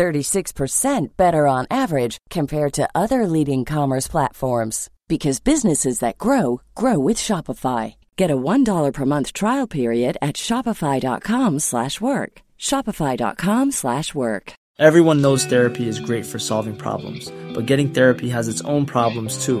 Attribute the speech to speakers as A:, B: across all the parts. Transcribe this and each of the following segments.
A: 36% better on average compared to other leading commerce platforms because businesses that grow grow with Shopify. Get a $1 per month trial period at shopify.com/work. shopify.com/work.
B: Everyone knows therapy is great for solving problems, but getting therapy has its own problems too,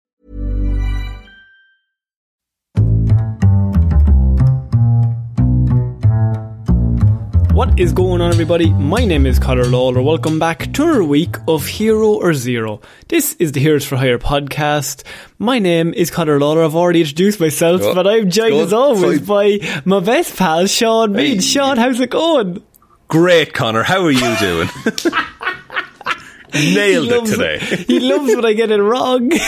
C: What is going on, everybody? My name is Connor Lawler. Welcome back to our week of Hero or Zero. This is the Heroes for Hire podcast. My name is Connor Lawler. I've already introduced myself, but I'm joined as always by my best pal, Shaun Meighan.
D: Hey.
C: Shaun, how's it going?
D: Great, Connor. How are you doing? Nailed it today.
C: he loves when I get it wrong.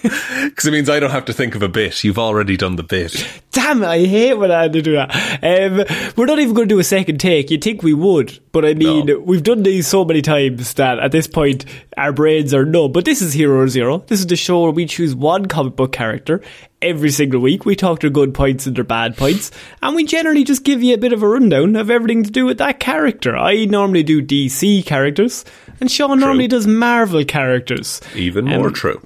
D: Because it means I don't have to think of a bit. You've already done the bit.
C: Damn it, I hate when I have to do that. Um, we're not even going to do a second take. You'd think we would, but I mean,
D: No.
C: we've done these so many times that at this point, our brains are numb. But this is Hero Zero. This is the show where we choose one comic book character every single week. We talk their good points and their bad points, and we generally just give you a bit of a rundown of everything to do with that character. I normally do DC characters, and Shaun normally does Marvel characters.
D: Even more
C: Um,
D: true.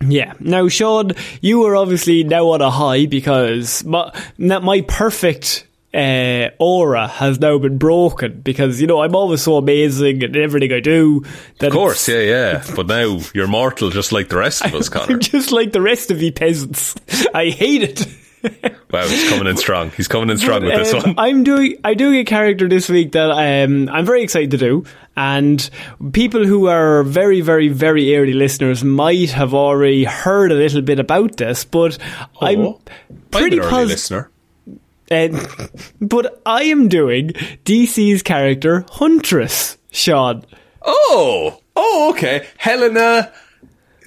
C: Yeah. Now, Shaun, you are obviously now on a high because my, my perfect uh, aura has now been broken because, you know, I'm always so amazing at everything I do. That
D: Of course, yeah, yeah. But now you're mortal just like the rest of us, Connor.
C: Just like the rest of you peasants. I hate it.
D: Wow, he's coming in strong. He's coming in strong with this
C: Um,
D: one.
C: I'm doing I'm doing a character this week that um, I'm very excited to do, and people who are very very very early listeners might have already heard a little bit about this, but I'm
D: Oh,
C: pretty
D: I'm early
C: positive.
D: listener.
C: Uh, but I am doing DC's character Huntress, Shaun.
D: Oh, oh, okay. Helena,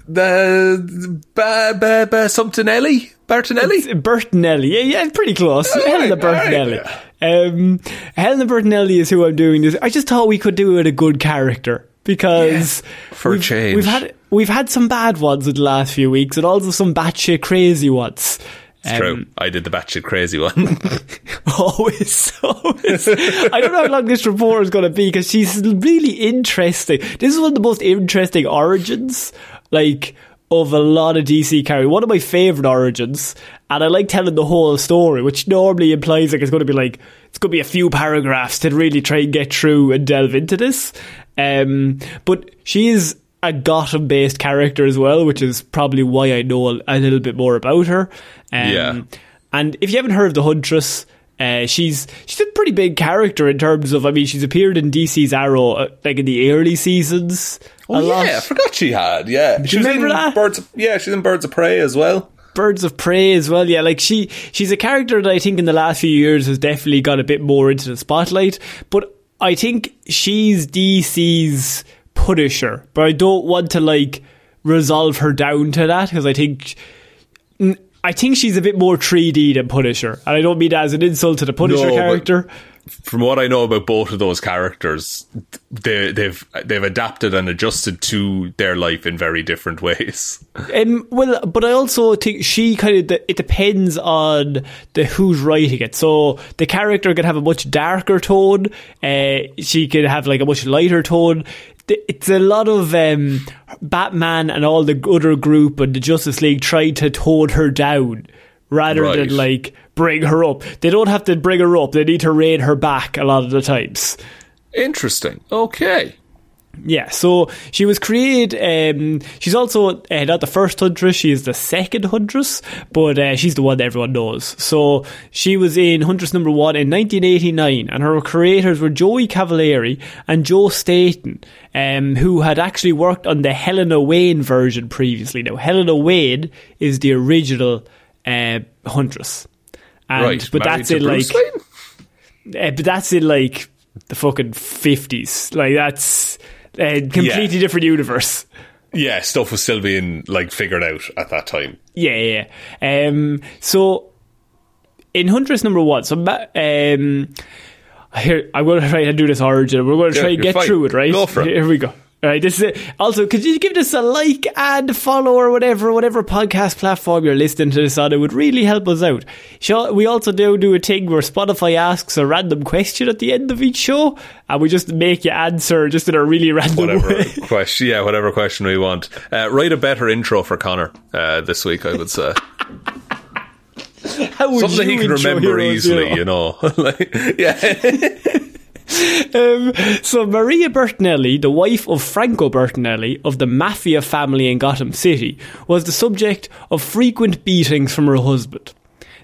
D: the ba, ba, ba, something Bertinelli?
C: Bertinelli. Yeah, yeah, pretty close. Helena
D: all right.
C: Um, Helena Bertinelli is who I'm doing this. I just thought we could do it with a good character because
D: for
C: we've,
D: change.
C: we've had we've had some bad ones in the last few weeks, and also some batshit crazy ones.
D: It's
C: Um,
D: true. I did the batshit crazy one.
C: Always, always. I don't know how long this report is going to be because she's really interesting. This is one of the most interesting origins, like, of a lot of DC characters. One of my favourite origins, and I like telling the whole story, which normally implies like it's going to be like, it's going to be a few paragraphs to really try and get through and delve into this. Um, but she is a Gotham based character as well, which is probably why I know a, little bit more about her. Um,
D: Yeah.
C: and if you haven't heard of the Huntress, uh, she's she's a pretty big character in terms of. I mean, she's appeared in DC's Arrow uh, like in the early seasons. a
D: oh,
C: lot.
D: yeah, I forgot she had. Yeah. She was in
C: that?
D: Birds of, yeah, she's in Birds of Prey as well.
C: Birds of Prey as well. Yeah, like she she's a character that I think in the last few years has definitely got a bit more into the spotlight. But I think she's DC's Punisher. But I don't want to like resolve her down to that because I think. I think she's a bit more 3D than Punisher, and I don't mean that as an insult to the Punisher
D: No, but-
C: character.
D: From what I know about both of those characters, they, they've they've adapted and adjusted to their life in very different ways.
C: Um, well, but I also think she kind of it depends on the who's writing it. So the character could have a much darker tone. Uh, she could have like a much lighter tone. It's a lot of um, Batman and all the other group and the Justice League tried to tone her down rather
D: Right.
C: than like bring her up. They don't have to bring her up. They need to rein her back a lot of the times.
D: Interesting. Okay.
C: Yeah, so she was created. Um, she's also uh, not the first Huntress; she is the second Huntress, but uh, she's the one that everyone knows. So she was in Huntress number one in 1989, and her creators were Joey Cavalieri and Joe Staten, um, who had actually worked on the Helena Wayne version previously. Now, Helena Wayne is the original uh, Huntress, and
D: right.
C: but
D: Married
C: that's in
D: Bruce
C: like uh, but that's in like the fucking fifties. Like that's a completely
D: Yeah.
C: different universe.
D: Yeah, stuff was still being like figured out at that time.
C: Yeah, yeah. yeah. Um, so in Huntress number one, so um, here I'm going to try and do this origin. We're going to
D: Yeah,
C: try and
D: you're
C: get
D: fine.
C: through it, right?
D: Go for it.
C: Here we go. Right, this is it. Also, could you give this a like and follow or whatever, whatever podcast platform you're listening to this on? It would really help us out. Sure, we also do do a thing where Spotify asks a random question at the end of each show, and we just make you answer just in a really random
D: Whatever
C: way.
D: question, yeah, whatever question we want. Uh, write a better intro for Connor uh, this week. I would say
C: How would
D: something he can remember easily.
C: Zero?
D: You know, like, yeah.
C: Um, so Maria Bertinelli, the wife of Franco Bertinelli of the mafia family in Gotham City, was the subject of frequent beatings from her husband.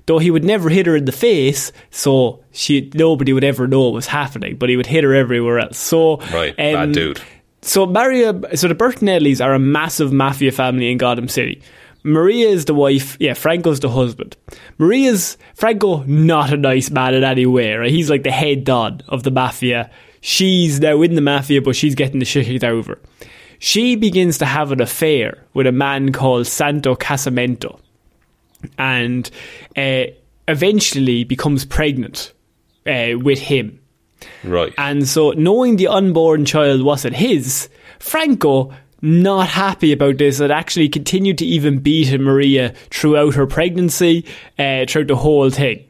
C: Though he would never hit her in the face, so she nobody would ever know what was happening, but he would hit her everywhere else. So
D: Right,
C: um,
D: bad dude.
C: So Maria, so the Bertinellis are a massive mafia family in Gotham City. Maria is the wife, yeah, Franco's the husband. Maria's, Franco, not a nice man in any way, right? He's like the head don of the mafia. She's now in the mafia, but she's getting the shit kicked out of her. She begins to have an affair with a man called Santo Casamento and uh, eventually becomes pregnant uh, with him.
D: right.
C: And so, knowing the unborn child wasn't his, Franco, not happy about this, had actually continued to even beat Maria throughout her pregnancy, uh, throughout the whole thing.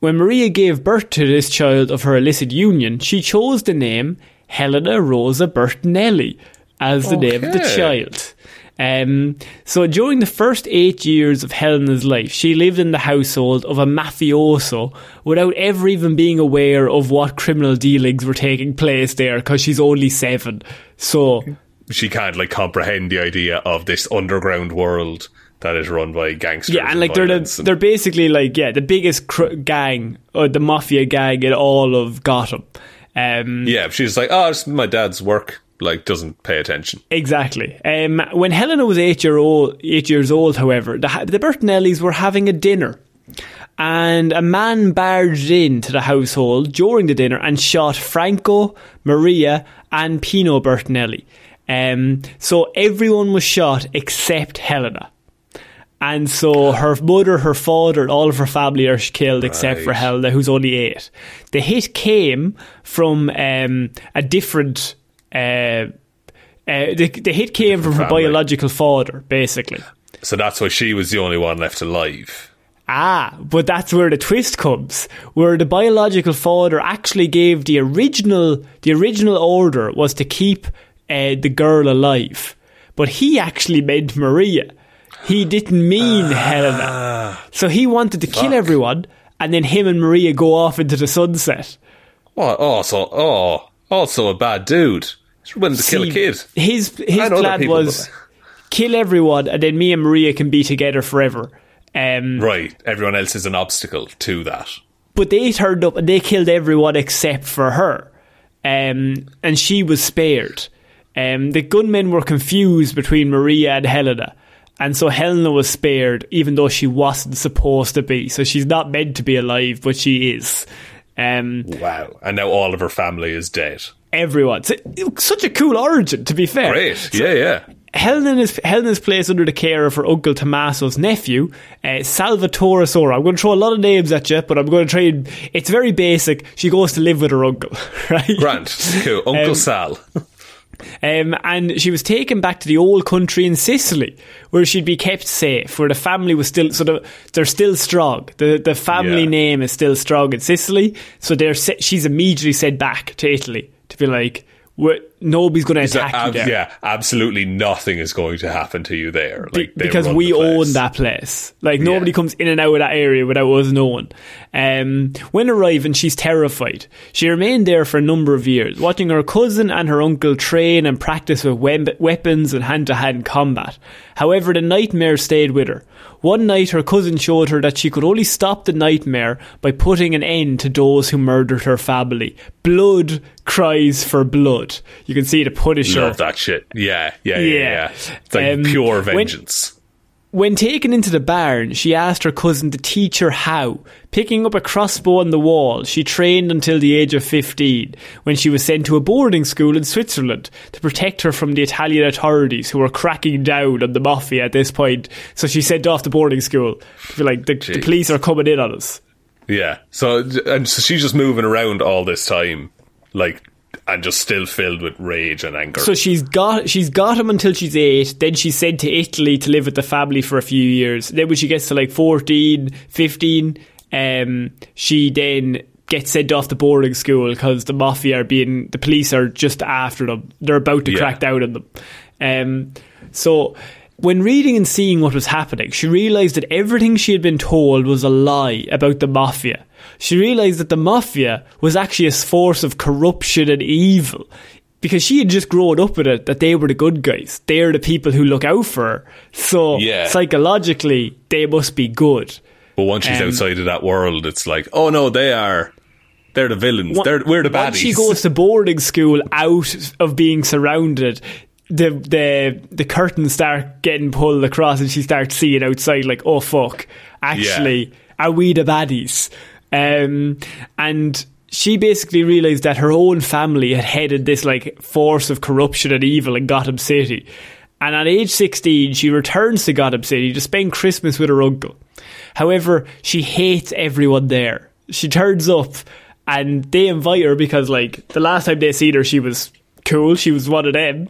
C: When Maria gave birth to this child of her illicit union, she chose the name Helena Rosa Bertinelli as the name of the child. Um, so during the first eight years of Helena's life, she lived in the household of a mafioso without ever even being aware of what criminal dealings were taking place there because she's only seven. So
D: she can't like comprehend the idea of this underground world that is run by gangsters.
C: yeah, and like they're the,
D: and-
C: they're basically like yeah the biggest cr- gang or the mafia gang in all of Gotham. Um,
D: yeah. She's like, oh, it's my dad's work. Like, doesn't pay attention.
C: Exactly. Um, when Helena was eight year old, eight years old, however, the, the Bertinellis were having a dinner, and a man barged into the household during the dinner and shot Franco, Maria, and Pino Bertinelli. Um, so everyone was shot except Helena. And so her mother, her father, all of her family are killed except for. Helena, who's only eight. The hit came from um, a different. Uh, uh, the, the hit came from her biological father, basically.
D: So that's why she was the only one left alive.
C: Ah, but that's where the twist comes, where the biological father actually gave the original the original order was to keep uh, the girl alive, but he actually meant Maria. He didn't mean Helena, so he wanted to kill everyone, and then him and Maria go off into the sunset.
D: Oh, also, oh, also a bad dude. He's willing to kill a kid.
C: His his plan
D: people,
C: was kill everyone, and then me and Maria can be together forever. Um,
D: Right. Everyone else is an obstacle to that.
C: but they turned up and they killed everyone except for her, um, and she was spared. Um, the gunmen were confused between Maria and Helena, and so Helena was spared, even though she wasn't supposed to be. So she's not meant to be alive, but she is. Um,
D: Wow. And now all of her family is dead.
C: everyone, So- such a cool origin. To be fair,
D: Great. Yeah, yeah.
C: Helen is Helen is placed under the care of her uncle Tommaso's nephew, uh, Salvatore Asaro. I'm going to throw a lot of names at you, but I'm going to try. And, it's very basic. She goes to live with her uncle, right?
D: Grant, cool. Uncle
C: Um,
D: Sal.
C: Um, and she was taken back to the old country in Sicily, where she'd be kept safe, where the family was still so the, they're still strong. The the family
D: Yeah.
C: name is still strong in Sicily, so they're she's immediately sent back to Italy to be like, "We're- nobody's going to attack you
D: ab-
C: there.
D: yeah, absolutely nothing is going to happen to you there. Like
C: because we own that place. Like
D: Yeah.
C: nobody comes in and out of that area without us knowing. Um, when arriving, she's terrified. She remained there for a number of years, watching her cousin and her uncle train and practice with wem- weapons and hand-to-hand combat. However, the nightmare stayed with her. One night, her cousin showed her that she could only stop the nightmare by putting an end to those who murdered her family. Blood cries for blood. You can see the Punisher
D: Love that shit. Yeah, yeah, yeah, yeah.
C: Yeah.
D: It's like
C: Um,
D: pure vengeance.
C: When taken into the barn, she asked her cousin to teach her how. Picking up a crossbow on the wall, she trained until the age of 15, when she was sent to a boarding school in Switzerland to protect her from the Italian authorities who were cracking down on the mafia at this point. So she sent off to boarding school to be like, the, the police are coming in on us.
D: Yeah. So and so she's just moving around all this time, like, and just still filled with rage and anger.
C: So she's got she's got him until she's eight. Then she's sent to Italy to live with the family for a few years. Then when she gets to like 14, 15, um, she then gets sent off to boarding school because the mafia are being the police are just after them. They're about to
D: Yeah.
C: crack down on them. Um, so. When reading and seeing what was happening, she realised that everything she had been told was a lie about the mafia. She realised that the mafia was actually a force of corruption and evil because she had just grown up with it that they were the good guys. They're the people who look out for her. So
D: Yeah.
C: psychologically, they must be good.
D: but once she's
C: um,
D: outside of that world, it's like, oh no, they are. They're the villains. They're, we're the baddies.
C: Once she goes to boarding school out of being surrounded, the the the curtains start getting pulled across, and she starts seeing outside like, oh fuck, actually, are we the baddies? Um, and she basically realized that her own family had headed this like force of corruption and evil in Gotham City. And at age 16, she returns to Gotham City to spend Christmas with her uncle. However, she hates everyone there. She turns up and they invite her because, like, the last time they seen her, she was cool. She was one of them.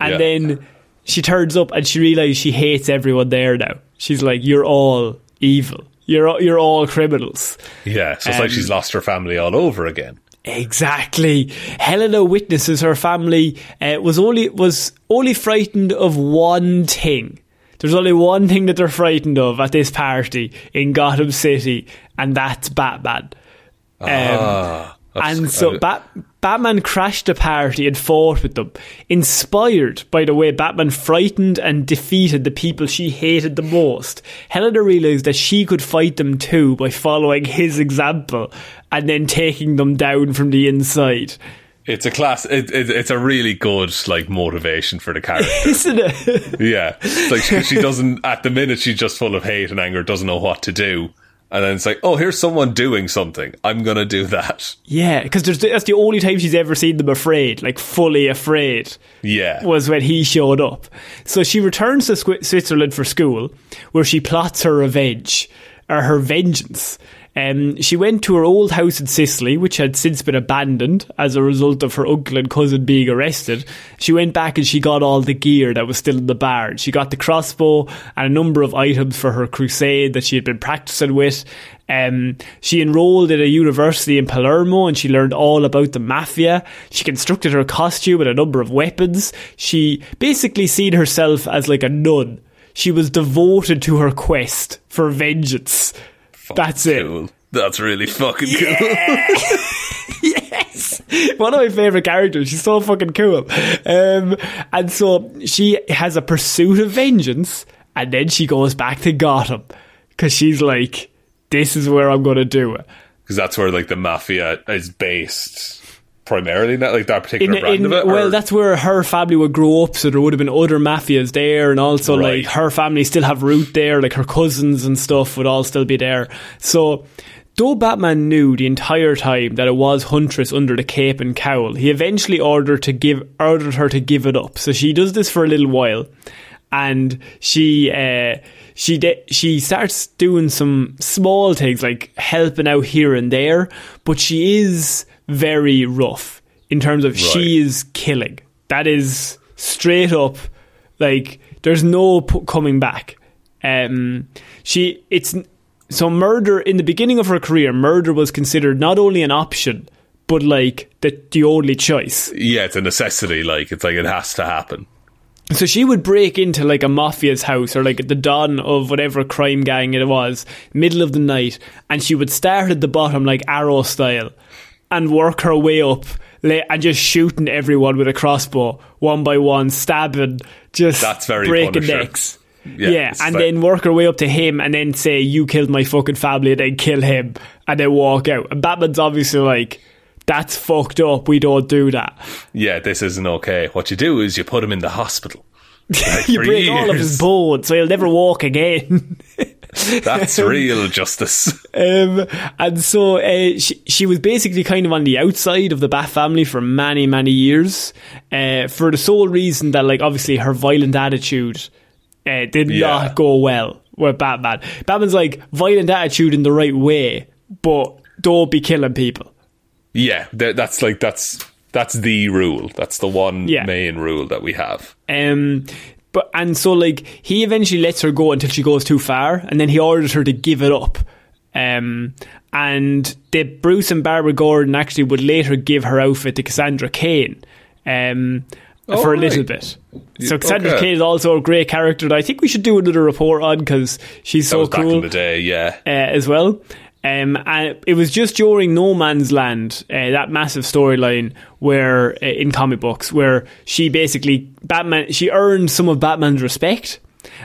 C: And
D: Yeah.
C: then she turns up and she realizes she hates everyone there now. She's like, "You're all evil. You're all, you're all criminals."
D: yeah, so it's like
C: Um,
D: she's lost her family all over again.
C: Exactly. Helena witnesses her family uh, was only was only frightened of one thing. There's only one thing that they're frightened of at this party in Gotham City, and that's Batman. Um, and so Bat- Batman crashed the party and fought with them, inspired by the way Batman frightened and defeated the people she hated the most. Helena realized that she could fight them too by following his example and then taking them down from the inside.
D: it's a class. It, it, it's a really good like motivation for the character.
C: Isn't it?
D: yeah, it's like she, she doesn't. At the minute, she's just full of hate and anger. Doesn't know what to do. And then it's like, oh, here's someone doing something. I'm gonna do that.
C: yeah, because that's the only time she's ever seen them afraid, like fully afraid.
D: Yeah.
C: was when he showed up. So she returns to Switzerland for school, where she plots her revenge, or her vengeance. Um, she went to her old house in Sicily, which had since been abandoned as a result of her uncle and cousin being arrested. She went back and she got all the gear that was still in the barn. She got the crossbow and a number of items for her crusade that she had been practicing with. Um, she enrolled at a university in Palermo and she learned all about the mafia. She constructed her costume and a number of weapons. She basically seen herself as like a nun. She was devoted to her quest for vengeance. That's it.
D: Cool. That's really fucking cool.
C: yes, one of my favorite characters. She's so fucking cool. Um, and so she has a pursuit of vengeance, and then she goes back to Gotham because she's like, "This is where I'm going to do it."
D: Because that's where like the mafia is based primarily. Not like that particular
C: In,
D: brand
C: in,
D: of it.
C: well,
D: or-
C: that's where her family would grow up, so there would have been other mafias there, and also
D: Right.
C: like her family still have root there, like her cousins and stuff would all still be there. So Though Batman knew the entire time that it was Huntress under the cape and cowl, he eventually ordered to give ordered her to give it up. So she does this for a little while, and she uh, she de- she starts doing some small things like helping out here and there, but she is very rough in terms of she is killing. That is straight up like there's no p- coming back. Um, she it's so murder in the beginning of her career, murder was considered not only an option but like the the only choice.
D: Yeah, it's a necessity. Like it's like it has to happen.
C: So she would break into like a mafia's house or like the don of whatever crime gang it was, middle of the night, and she would start at the bottom like arrow style and work her way up and just shooting everyone with a crossbow one by one, stabbing, just
D: That's very
C: breaking
D: Punisher.
C: necks.
D: Yeah,
C: Yeah, and
D: like-
C: then work her way up to him and then say, You killed my fucking family, and then kill him, and then walk out. And Batman's obviously like, That's fucked up, we don't do that.
D: Yeah, this isn't okay. What you do is you put him in the hospital.
C: You break all of his bones, so he'll never walk again.
D: That's real justice.
C: Um, and so uh, she, she was basically kind of on the outside of the Bat family for many, many years, uh, for the sole reason that, like, obviously her violent attitude uh, did
D: Yeah.
C: not go well with Batman. Batman's like violent attitude in the right way, but don't be killing people.
D: Yeah, that's like that's that's the rule. That's the one
C: Yeah.
D: main rule that we have.
C: Um, but and so like he eventually lets her go until she goes too far, and then he orders her to give it up. Um, and the Bruce and Barbara Gordon actually would later give her outfit to Cassandra Cain. Um,
D: Oh,
C: for a
D: right.
C: little bit. So Cassandra
D: okay.
C: Cain is also a great character that I think we should do another report on because she's
D: That
C: so
D: was back
C: cool
D: in the day. Yeah,
C: uh, as well. Um, and it was just during No Man's Land, uh, that massive storyline where uh, in comic books, where she basically Batman, she earned some of Batman's respect.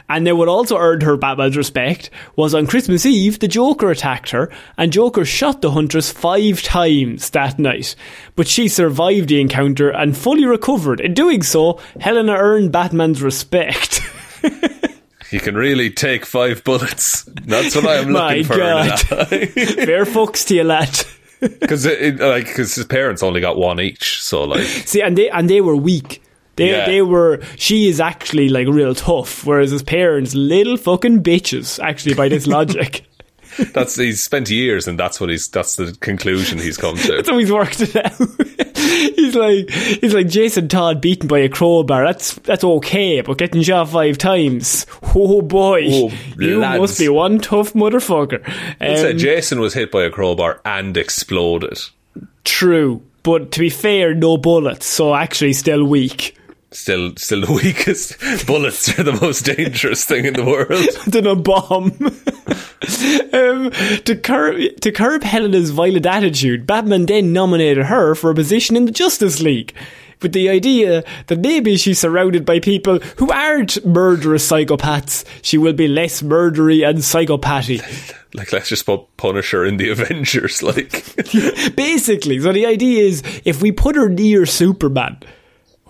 C: And then what also earned her Batman's respect was on Christmas Eve, the Joker attacked her, and Joker shot the Huntress five times that night. But she survived the encounter and fully recovered. In doing so, Helena earned Batman's respect.
D: you can really take five bullets. That's what I'm looking for.
C: God. Fair fucks to you, lad.
D: Because like because his parents only got one each. So like
C: See, and they and they were weak. They
D: Yeah.
C: they were. She is actually like real tough, whereas his parents, little fucking bitches. Actually, by this logic,
D: that's he's spent years and that's what he's that's the conclusion he's come to.
C: so he's worked it out. he's like he's like Jason Todd beaten by a crowbar. That's that's okay, but getting shot five times, oh boy,
D: Oh,
C: you
D: lads.
C: must be one tough motherfucker.
D: It said
C: Um,
D: Jason was hit by a crowbar and exploded.
C: true, but to be fair, no bullets, so actually still weak.
D: Still, still the weakest. Bullets are the most dangerous thing in the world.
C: than a bomb. um, to curb to curb Helena's violent attitude, Batman then nominated her for a position in the Justice League. With the idea that maybe she's surrounded by people who aren't murderous psychopaths, she will be less murdery and psychopathy.
D: Like, let's just put Punisher in the Avengers. Like,
C: Basically, so the idea is if we put her near Superman,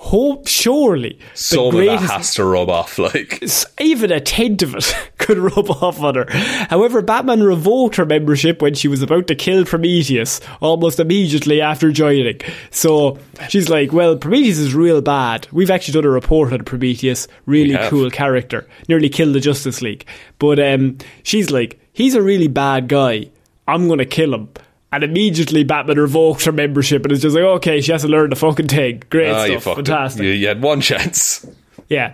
C: hope surely
D: some of that has to rub off. Like,
C: even a tenth of it could rub off on her. However, Batman revoked her membership when she was about to kill Prometheus almost immediately after joining. So she's like, well, Prometheus is real bad. We've actually done a report on Prometheus. Really cool character. Nearly killed the Justice League. But um, she's like, he's a really bad guy. I'm going to kill him. And immediately Batman revokes her membership and is just like, okay, she has to learn the fucking thing. Great
D: ah, you
C: stuff. Fantastic.
D: You, you had one chance.
C: Yeah.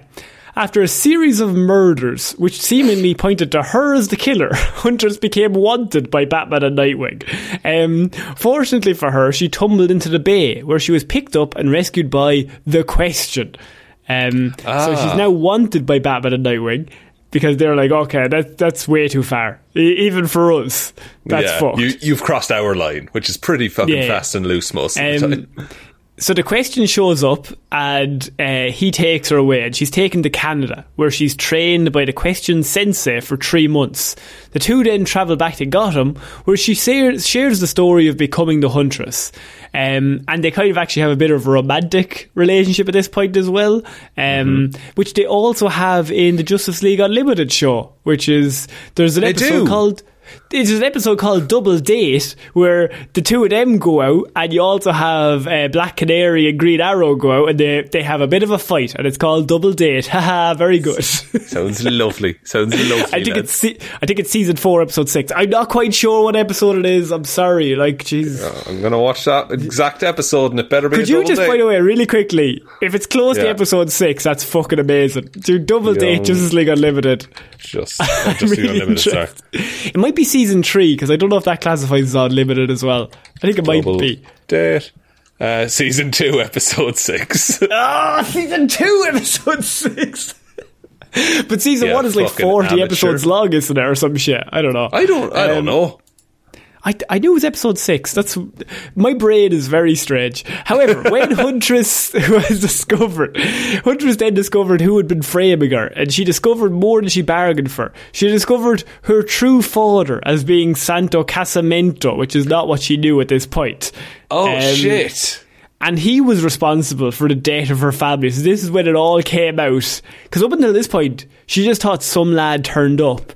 C: After a series of murders, which seemingly pointed to her as the killer, Huntress became wanted by Batman and Nightwing. Um, fortunately for her, she tumbled into the bay, where she was picked up and rescued by The Question. Um, So
D: Ah.
C: she's now wanted by Batman and Nightwing because they're like, okay, that, that's way too far. E- even for us, that's
D: yeah,
C: fucked.
D: You, you've crossed our line, which is pretty fucking
C: Yeah.
D: fast and loose most of the
C: Um,
D: time.
C: So the question shows up, and uh, he takes her away, and she's taken to Canada, where she's trained by the question sensei for three months. The two then travel back to Gotham, where she shares, the story of becoming the Huntress. Um, and they kind of actually have a bit of a romantic relationship at this point as well, um, which they also have in the Justice League Unlimited show, which is there's an
D: They
C: episode
D: do?
C: called there's an episode called Double Date where the two of them go out, and you also have uh, Black Canary and Green Arrow go out, and they they have a bit of a fight, and it's called Double Date. Haha, very good.
D: Sounds lovely. Sounds lovely.
C: I think it's se- I think it's season four, episode six. I'm not quite sure what episode it is. I'm sorry. Like, jeez.
D: I'm gonna watch that exact episode, and it better be.
C: Could you just
D: date.
C: by the way really quickly? If it's close to episode six, that's fucking amazing. Do double
D: Yeah.
C: date Justice League Unlimited.
D: Just, I'll just see
C: Really
D: unlimited
C: interested. It might be season three because I don't know if that classifies as unlimited as well. I think it might be.
D: date. Uh, season two, episode six.
C: Ah, season two, episode six. but season
D: Yeah,
C: one is like forty
D: amateur.
C: episodes long, isn't it, or some shit? I don't know.
D: I don't. I don't
C: Um,
D: know.
C: I, I knew it was episode six. That's my brain is very strange. However, when Huntress was discovered, Huntress then discovered who had been framing her, and she discovered more than she bargained for. She discovered her true father as being Santo Casamento, which is not what she knew at this point.
D: Oh
C: Um,
D: shit!
C: and he was responsible for the death of her family. So this is when it all came out. Because up until this point, she just thought some lad turned up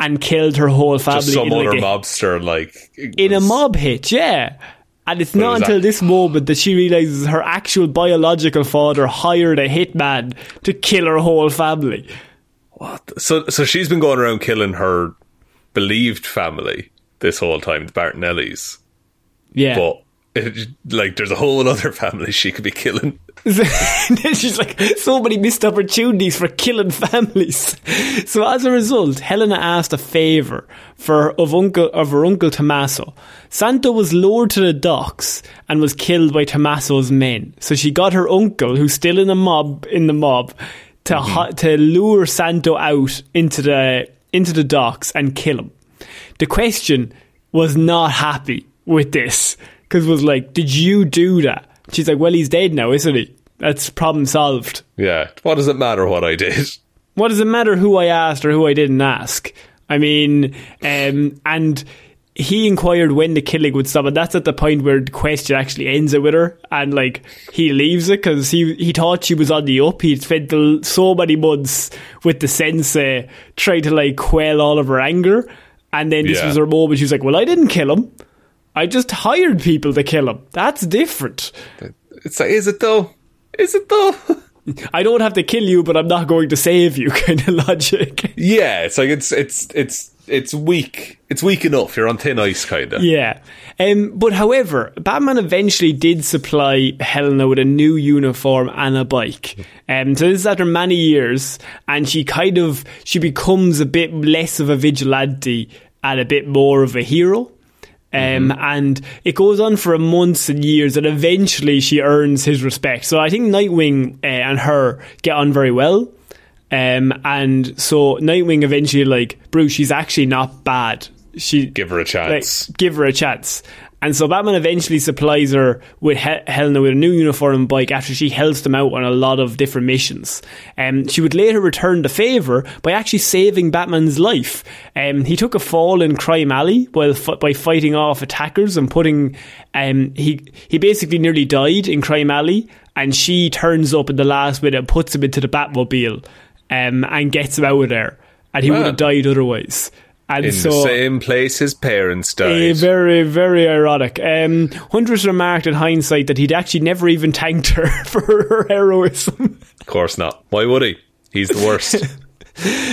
C: and killed her whole family
D: Just some
C: like
D: other
C: a,
D: mobster, like
C: in a mob hit. Yeah. And it's not until
D: act-
C: this moment that she realizes her actual biological father hired a hitman to kill her whole family. What?
D: So, so she's been going around killing her believed family this whole time, the Bertinellis.
C: Yeah.
D: But it, like, there's a whole other family she could be killing.
C: She's like, so many missed opportunities for killing families. So as a result, Helena asked a favour for of uncle of her uncle Tommaso. Santo was lured to the docks and was killed by Tommaso's men. So she got her uncle, who's still in the mob in the mob, to mm-hmm. hi- to lure Santo out into the into the docks and kill him. The question was not happy with this because was like, "Did you do that?" She's like, "Well, he's dead now, isn't he? That's problem solved."
D: Yeah. What does it matter what I did?
C: What does it matter who I asked or who I didn't ask? I mean, um, and he inquired when the killing would stop, and that's at the point where the question actually ends it with her, and like he leaves it because he he thought she was on the up. He'd spent the, so many months with the sensei trying to like quell all of her anger, and then this
D: Yeah.
C: was her moment. She was like, "Well, I didn't kill him. I just hired people to kill him. That's different."
D: It's is it though? Is it though?
C: I don't have to kill you, but I'm not going to save you, kind of logic.
D: yeah. It's like it's it's it's it's weak. It's weak enough. You're on thin ice, kind of.
C: Yeah. Um, but however, Batman eventually did supply Helena with a new uniform and a bike. Um, so this is after many years, and she kind of she becomes a bit less of a vigilante and a bit more of a hero. Um, And it goes on for months and years, and eventually she earns his respect. So I think Nightwing uh, and her get on very well. Um, and so Nightwing eventually like Bruce, she's actually not bad. She
D: Give her a chance.
C: like, give her a chance. And so Batman eventually supplies her with He- Helena with a new uniform and bike after she helps them out on a lot of different missions. Um, she would later return the favour by actually saving Batman's life. Um, he took a fall in Crime Alley while f- by fighting off attackers and putting. Um, he he basically nearly died in Crime Alley, and she turns up in the last minute and puts him into the Batmobile, um, and gets him out of there, and he would have died otherwise. And
D: in
C: so,
D: the same place his parents died.
C: Eh, very, very ironic. Um, Huntress remarked in hindsight that he'd actually never even thanked her for her heroism.
D: of course not. Why would he? He's the worst.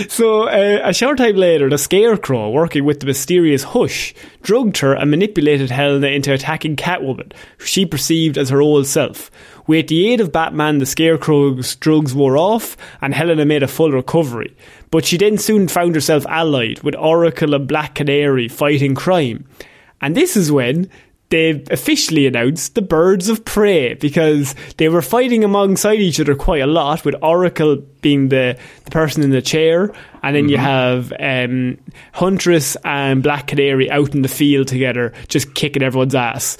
C: So, uh, a short time later, the Scarecrow, working with the mysterious Hush, drugged her and manipulated Helena into attacking Catwoman, who she perceived as her old self. With the aid of Batman, the Scarecrow's drugs wore off, and Helena made a full recovery. But she then soon found herself allied with Oracle and Black Canary fighting crime. And this is when they officially announced the Birds of Prey because they were fighting alongside each other quite a lot, with Oracle being the, the person in the chair, and then you have um, Huntress and Black Canary out in the field together, just kicking everyone's ass.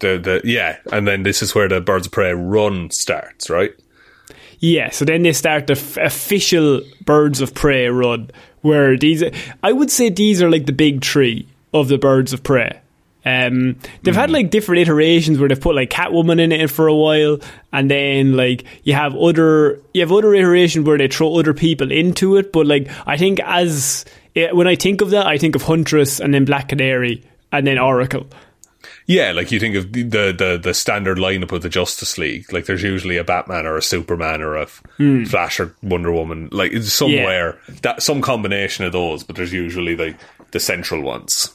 D: the the yeah, and then this is where the Birds of Prey run starts, right?
C: Yeah, so then they start the f- official Birds of Prey run, where these, I would say these are like the big three of the Birds of Prey. Um, they've had like different iterations where they've put like Catwoman in it for a while, and then like you have other you have other iterations where they throw other people into it. But like I think as it, when I think of that, I think of Huntress and then Black Canary and then Oracle.
D: Yeah, like you think of the, the the standard lineup of the Justice League. Like there's usually a Batman or a Superman or a
C: Hmm.
D: Flash or Wonder Woman. Like it's somewhere that some combination of those, but there's usually like the central ones.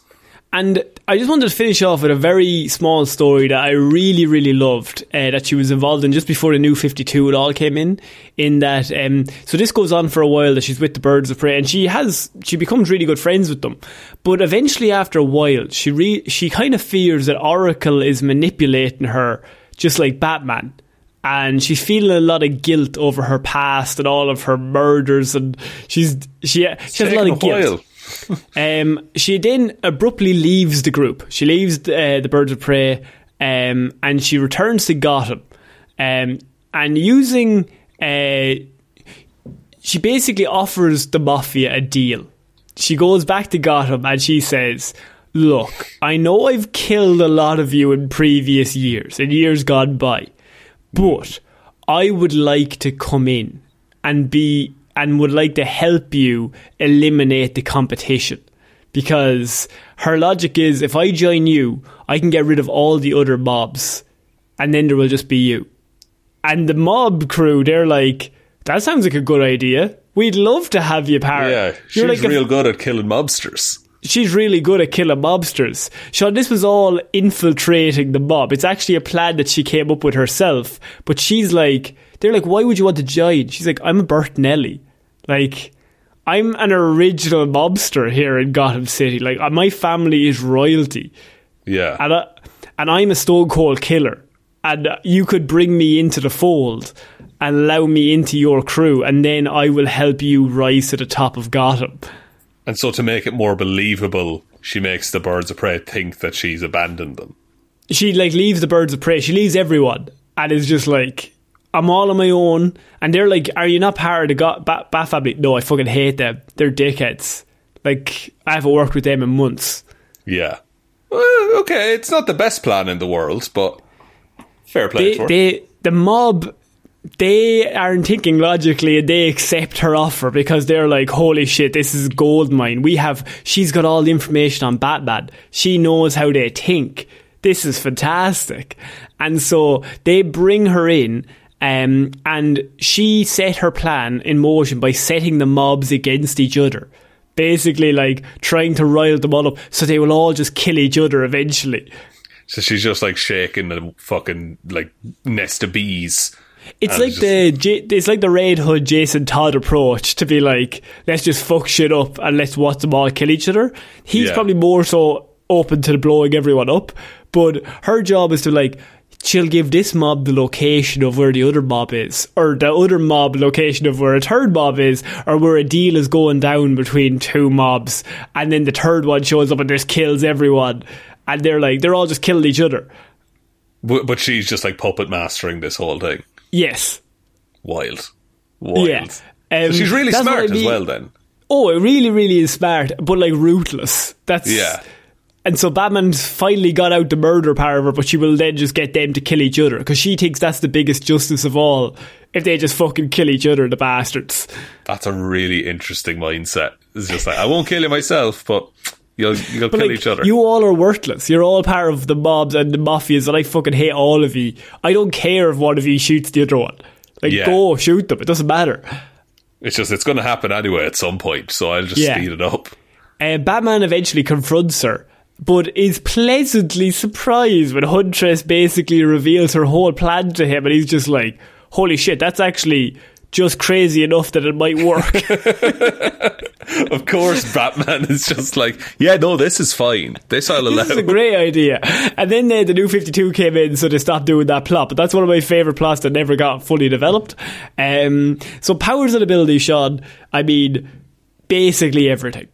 C: And I just wanted to finish off with a very small story that I really, really loved uh, that she was involved in just before the new 52 it all came in. In that, um, so this goes on for a while that she's with the Birds of Prey and she has, she becomes really good friends with them. But eventually after a while, she re- she kind of fears that Oracle is manipulating her just like Batman. And she's feeling a lot of guilt over her past and all of her murders and she's, she, she has a lot of guilt. Um, she then abruptly leaves the group. She leaves uh, the Birds of Prey, um, and she returns to Gotham. Um, and using, uh, she basically offers the mafia a deal. She goes back to Gotham and she says, "Look, I know I've killed a lot of you in previous years, in years gone by, but I would like to come in and be and would like to help you eliminate the competition. Because her logic is if I join you, I can get rid of all the other mobs and then there will just be you. And the mob crew, they're like, that sounds like a good idea. We'd love to have you part.
D: Yeah, she's
C: You're like
D: real good at killing mobsters.
C: she's really good at killing mobsters. Shaun, this was all infiltrating the mob. It's actually a plan that she came up with herself. But she's like, they're like, why would you want to join? She's like, I'm a Bert Bertinelli. Like, I'm an original mobster here in Gotham City. Like, uh, my family is royalty.
D: Yeah,
C: And, I, and I'm a stone cold killer. And uh, you could bring me into the fold and allow me into your crew. And then I will help you rise to the top of Gotham.
D: and so to make it more believable, she makes the Birds of Prey think that she's abandoned them.
C: she like leaves the birds of prey. She leaves everyone and is just like, I'm all on my own. And they're like, Are you not part of the Go- Bat-, Bat family? No, I fucking hate them. They're dickheads. Like I haven't worked with them in months.
D: Yeah. Well, okay, it's not the best plan in the world, but fair play
C: They, they the mob. They aren't thinking logically and they accept her offer because they're like, holy shit, this is gold mine. We have, she's got all the information on Batman. She knows how they think. This is fantastic. And so they bring her in um, and she set her plan in motion by setting the mobs against each other. Basically, like trying to rile them all up so they will all just kill each other eventually.
D: So she's just like shaking the fucking like nest of bees.
C: It's like
D: just-
C: the it's like the Red Hood Jason Todd approach to be like, let's just fuck shit up and let's watch them all kill each other. He's
D: Yeah.
C: probably more so open to blowing everyone up, but her job is to like. She'll give this mob the location of where the other mob is, or the other mob location of where a third mob is, or where a deal is going down between two mobs, and then the third one shows up and just kills everyone, and they're like they're all just killing each other.
D: But, but she's just like puppet mastering this whole thing.
C: Yes,
D: Wild. Wild.
C: Yeah.
D: So
C: Um,
D: she's really smart
C: I
D: as well then.
C: Oh, it really, really is smart, but like ruthless. That's
D: Yeah.
C: And so Batman's finally got out the murder part of her, but she will then just get them to kill each other because she thinks that's the biggest justice of all. If they just fucking kill each other, the bastards.
D: That's a really interesting mindset. It's just like I won't kill you myself, but you'll you'll
C: But
D: kill
C: like,
D: each other.
C: you all are worthless. You're all part of the mobs and the mafias, and I fucking hate all of you. I don't care if one of you shoots the other one. Like,
D: Yeah.
C: go shoot them. It doesn't matter.
D: it's just it's going to happen anyway at some point, so I'll just
C: Yeah.
D: speed it up.
C: Uh, Batman eventually confronts her, but is pleasantly surprised when Huntress basically reveals her whole plan to him, and he's just like, "Holy shit, that's actually just crazy enough that it might work."
D: Of course, Batman is just like, yeah, no, this is fine. This I'll allow.
C: this is a great idea. And then uh, the new 52 came in, so they stopped doing that plot. But that's one of my favourite plots that never got fully developed. Um, so, powers and abilities, Shaun, I mean, basically everything.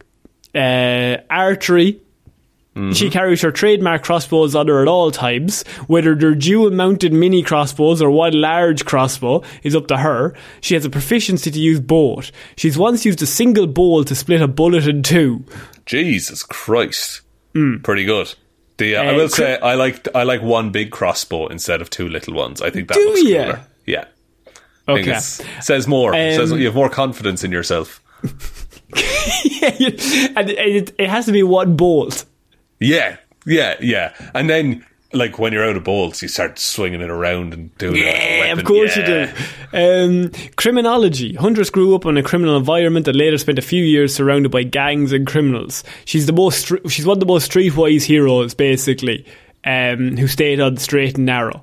C: Uh, archery. She carries her trademark crossbows on her at all times. Whether they're dual mounted mini crossbows or one large crossbow is up to her. She has a proficiency to use both. She's once used a single bowl to split a bullet in two.
D: Jesus Christ, pretty good. The, uh, I
C: Uh,
D: will
C: cri-
D: say I like I like one big crossbow instead of two little ones. I think that
C: Do
D: looks
C: ya?
D: cooler. Yeah.
C: Okay.
D: says more.
C: Um,
D: says you have more confidence in yourself.
C: yeah, and it, it has to be one bolt.
D: Yeah, yeah, yeah. And then, like, when you're out of balls, you start swinging it around and doing it.
C: Yeah,
D: weapon.
C: of course
D: Yeah.
C: you do. Um, criminology. Huntress grew up in a criminal environment and later spent a few years surrounded by gangs and criminals. She's the most. She's one of the most streetwise heroes, basically, um, who stayed on the straight and narrow.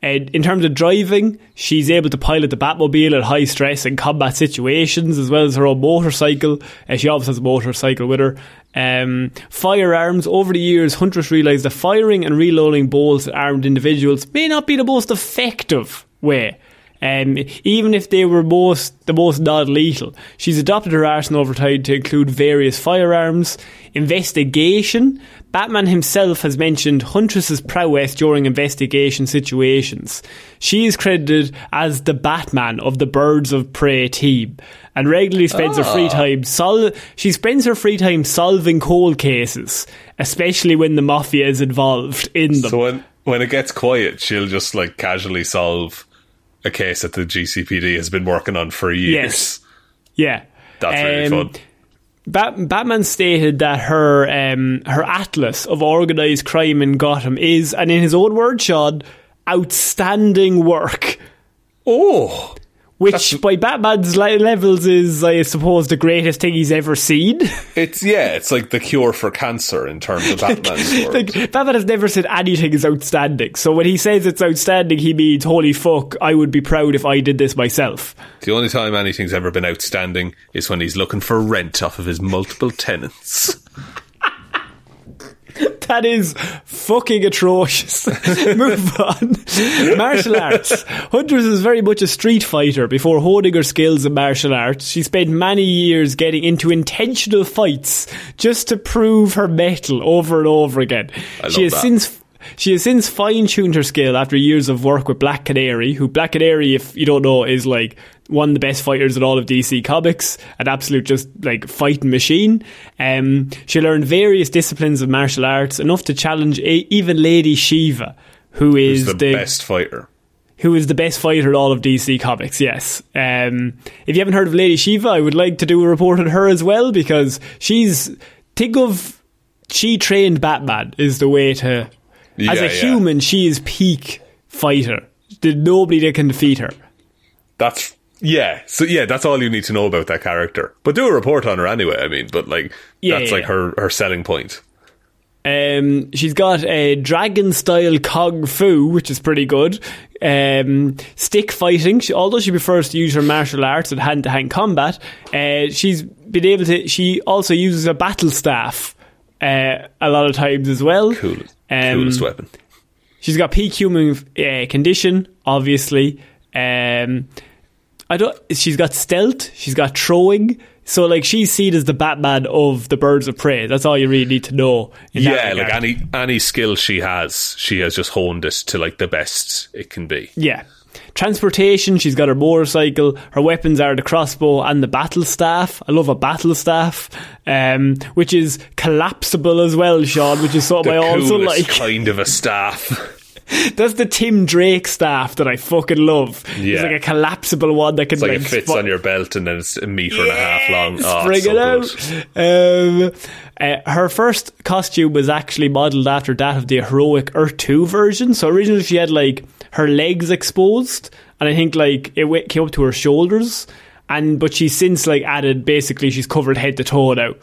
C: And in terms of driving, she's able to pilot the Batmobile at high stress and combat situations, as well as her own motorcycle. Uh, she obviously has a motorcycle with her. Um, firearms. Over the years, Huntress realised that firing and reloading bolts at armed individuals may not be the most effective way. Um, even if they were most the most non-lethal, she's adopted her arsenal over time to include various firearms, investigation. Batman himself has mentioned Huntress's prowess during investigation situations. She is credited as the Batman of the Birds of Prey team, and regularly spends her free time sol- She spends her free time solving cold cases, especially when the mafia is involved in them.
D: So when when it gets quiet, she'll just like casually solve a case that the GCPD has been working on for years.
C: Yes. yeah,
D: That's really
C: Um,
D: fun.
C: Bat- Batman stated that her um, her atlas of organized crime in Gotham is, and in his own words, Shaun, outstanding work.
D: Oh,
C: Which, by Batman's le- levels, is, I suppose, the greatest thing he's ever seen.
D: it's yeah, it's like the cure for cancer in terms of Batman's world.
C: like, Batman has never said anything is outstanding. So when he says it's outstanding, he means, holy fuck, I would be proud if I did this myself.
D: The only time anything's ever been outstanding is when he's looking for rent off of his multiple tenants.
C: That is fucking atrocious. Move on. martial arts. Huntress is very much a street fighter. Before honing her skills in martial arts, she spent many years getting into intentional fights just to prove her mettle over and over again.
D: I
C: she has
D: that.
C: since she has since fine-tuned her skill after years of work with Black Canary, who Black Canary, if you don't know, is like one of the best fighters in all of DC Comics, an absolute just like fighting machine. Um, she learned various disciplines of martial arts, enough to challenge a- even Lady Shiva, who is
D: He's the, best fighter.
C: who is the best fighter in all of DC Comics, yes. Um, if you haven't heard of Lady Shiva, I would like to do a report on her as well because she's. Think of. She trained Batman, is the way to.
D: Yeah,
C: as a
D: yeah.
C: human, she is peak fighter. There's nobody that can defeat her.
D: That's yeah. So yeah, that's all you need to know about that character. But do a report on her anyway. I mean, but like
C: Yeah,
D: that's
C: yeah,
D: like
C: yeah.
D: her her selling point.
C: Um, she's got a dragon style kung fu, which is pretty good. Um, stick fighting. She, although she prefers to use her martial arts and hand to hand combat, uh, she's been able to. She also uses a battle staff uh, a lot of times as well.
D: Cool,
C: Um,
D: coolest weapon.
C: She's got peak human uh, condition, obviously. Um, I don't. She's got stealth. She's got throwing. So like she's seen as the Batman of the Birds of Prey. That's all you really need to know.
D: Yeah, like any any skill she has, she has just honed it to like the best it can be.
C: Yeah. Transportation, she's got her motorcycle. Her weapons are the crossbow and the battle staff. I love a battle staff, um, which is collapsible as well, Shaun, which is sort
D: of
C: I also like.
D: kind of a staff.
C: That's the Tim Drake staff that I fucking love.
D: Yeah.
C: It's like a collapsible one that can
D: It's like
C: like
D: it fits
C: sp-
D: on your belt and then it's a meter and a half long. Oh,
C: Spring
D: it's so
C: it out. Um, uh, her first costume was actually modelled after that of the heroic Earth 2 version. So originally she had like her legs exposed, and I think like it went, came up to her shoulders. And but she's since like added basically she's covered head to toe now.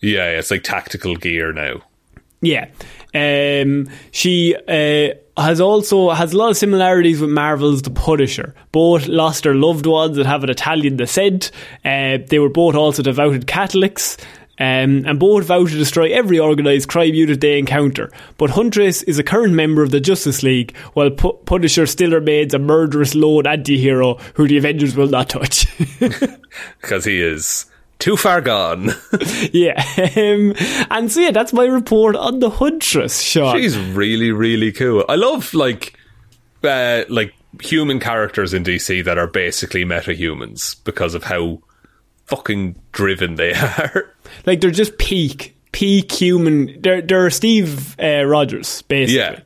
D: Yeah, it's like tactical gear now.
C: Yeah. Um, she uh, has also has a lot of similarities with Marvel's The Punisher. Both lost their loved ones that have an Italian descent. Uh, they were both also devoted Catholics. Um, and both vow to destroy every organised crime unit they encounter. But Huntress is a current member of the Justice League, while Pu- Punisher still remains a murderous lone anti-hero who the Avengers will not touch.
D: Because he is too far gone.
C: yeah. Um, and so yeah, that's my report on the Huntress, Sean.
D: She's really, really cool. I love like uh, like human characters in DC that are basically metahumans because of how fucking driven they are.
C: Like they're just peak, peak human. They're they're Steve uh, Rogers basically,
D: yeah.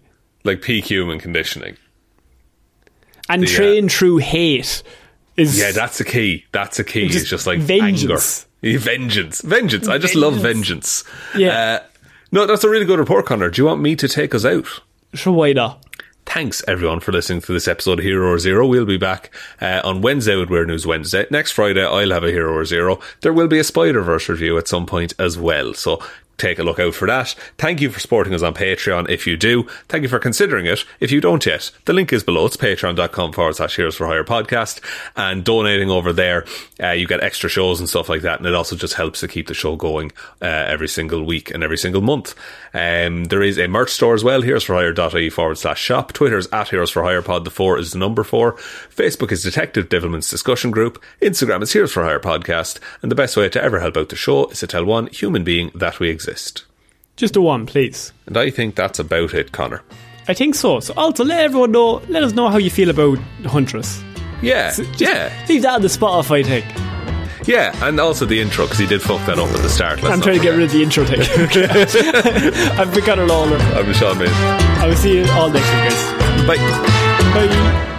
D: Like peak human conditioning.
C: and
D: the, uh,
C: through hate is
D: Yeah, that's a key. That's a key.
C: just
D: It's just like
C: vengeance.
D: anger. Vengeance. Vengeance. I just love vengeance.
C: Yeah.
D: Uh, no, that's a really good report, Conor. Do you want me to take us out?
C: Sure, why not?
D: Thanks everyone for listening to this episode of Hero or Zero. We'll be back uh, on Wednesday with Weird News Wednesday. Next Friday, I'll have a Hero or Zero. There will be a Spider Verse review at some point as well. So take a look out for that. Thank you for supporting us on Patreon if you do. Thank you for considering it if you don't yet. The link is below. It's patreon.com forward slash Heroes for Hire podcast. And donating over there, uh, you get extra shows and stuff like that. And it also just helps to keep the show going uh, every single week and every single month. Um, there is a merch store as well, heroes for hire.ie forward slash shop. Twitter is at Heroes for Hire Pod. The four is the number four. Facebook is Detective Divilment's discussion group. Instagram is Heroes for Hire podcast. And the best way to ever help out the show is to tell one human being that we exist.
C: Just a one, please.
D: And I think that's about it, Conor.
C: I think so. So also let everyone know. Let us know how you feel about Huntress.
D: Yeah,
C: So
D: yeah,
C: Leave that on the Spotify thing.
D: yeah, and also the intro because he did fuck that up at the start.
C: I'm trying to get rid of the intro thing. I've been Conor Lawler.
D: I'm Shaun Meighan.
C: I will see you all next week, guys.
D: Bye.
C: Bye.